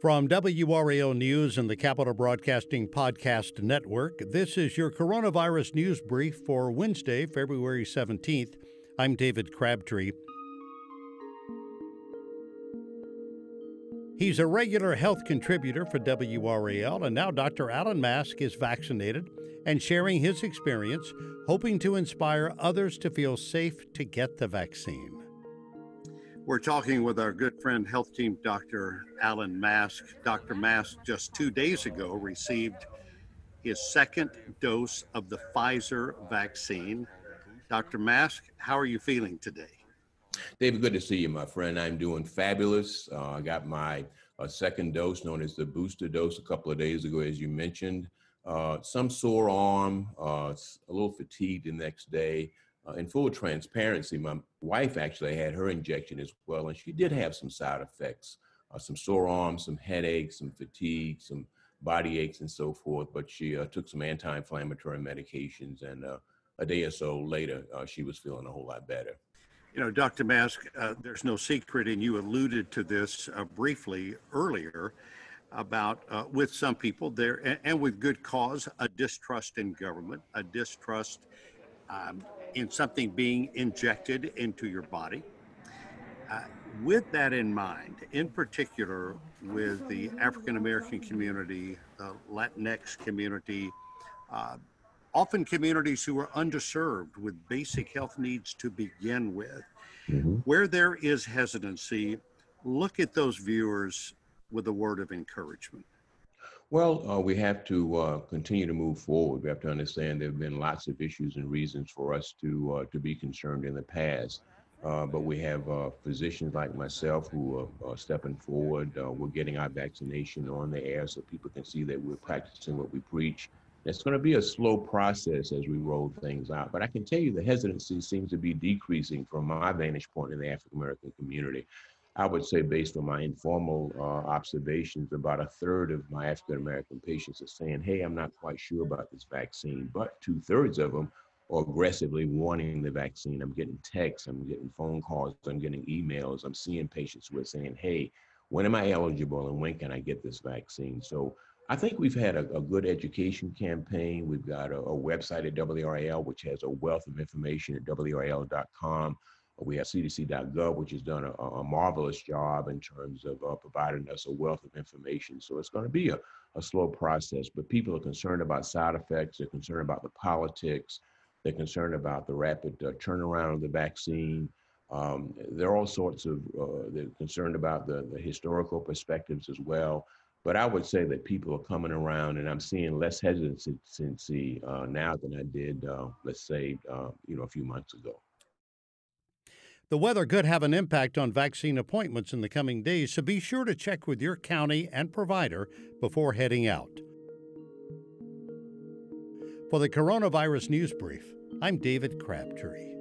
From WRAL News and the Capital Broadcasting Podcast Network, this is your coronavirus news brief for Wednesday, February 17th. I'm David Crabtree. He's a regular health contributor for WRAL, and now Dr. Alan Mask is vaccinated and sharing his experience, hoping to inspire others to feel safe to get the vaccine. We're talking with our good friend, health team Dr. Alan Mask. Dr. Mask just two days ago received his second dose of the Pfizer vaccine. Dr. Mask, how are you feeling today? David, good to see you, my friend. I'm doing fabulous. Uh, I got my uh, second dose, known as the booster dose, a couple of days ago, as you mentioned. Uh, some sore arm, uh, a little fatigued the next day. Uh, in full transparency, my wife actually had her injection as well, and she did have some side effects, uh, some sore arms, some headaches, some fatigue, some body aches, and so forth. But she uh, took some anti-inflammatory medications, and uh, a day or so later, uh, she was feeling a whole lot better. You know, Dr. Mask, uh, there's no secret, and you alluded to this briefly earlier about with some people there, and, and with good cause, a distrust in government, a distrust um, in something being injected into your body. Uh, with that in mind, in particular with the African American community, the Latinx community, uh, often communities who are underserved with basic health needs to begin with, mm-hmm. where there is hesitancy, look at those viewers with a word of encouragement. Well, uh, we have to uh, continue to move forward. We have to understand there have been lots of issues and reasons for us to uh, to be concerned in the past. Uh, but we have uh, physicians like myself who are, are stepping forward. Uh, we're getting our vaccination on the air so people can see that we're practicing what we preach. It's going to be a slow process as we roll things out. But I can tell you the hesitancy seems to be decreasing from my vantage point in the African American community. I would say, based on my informal uh, observations, about a third of my African American patients are saying, Hey, I'm not quite sure about this vaccine. But two thirds of them are aggressively wanting the vaccine. I'm getting texts, I'm getting phone calls, I'm getting emails, I'm seeing patients who are saying, Hey, when am I eligible and when can I get this vaccine? So I think we've had a, a good education campaign. We've got a, a website at WRAL, which has a wealth of information at WRAL.com. We have CDC.gov, which has done a, a marvelous job in terms of uh, providing us a wealth of information. So it's going to be a, a slow process, but people are concerned about side effects. They're concerned about the politics. They're concerned about the rapid uh, turnaround of the vaccine. Um, there are all sorts of, uh, they're concerned about the, the historical perspectives as well. But I would say that people are coming around, and I'm seeing less hesitancy uh, now than I did, uh, let's say, uh, you know, a few months ago. The weather could have an impact on vaccine appointments in the coming days, so be sure to check with your county and provider before heading out. For the Coronavirus News Brief, I'm David Crabtree.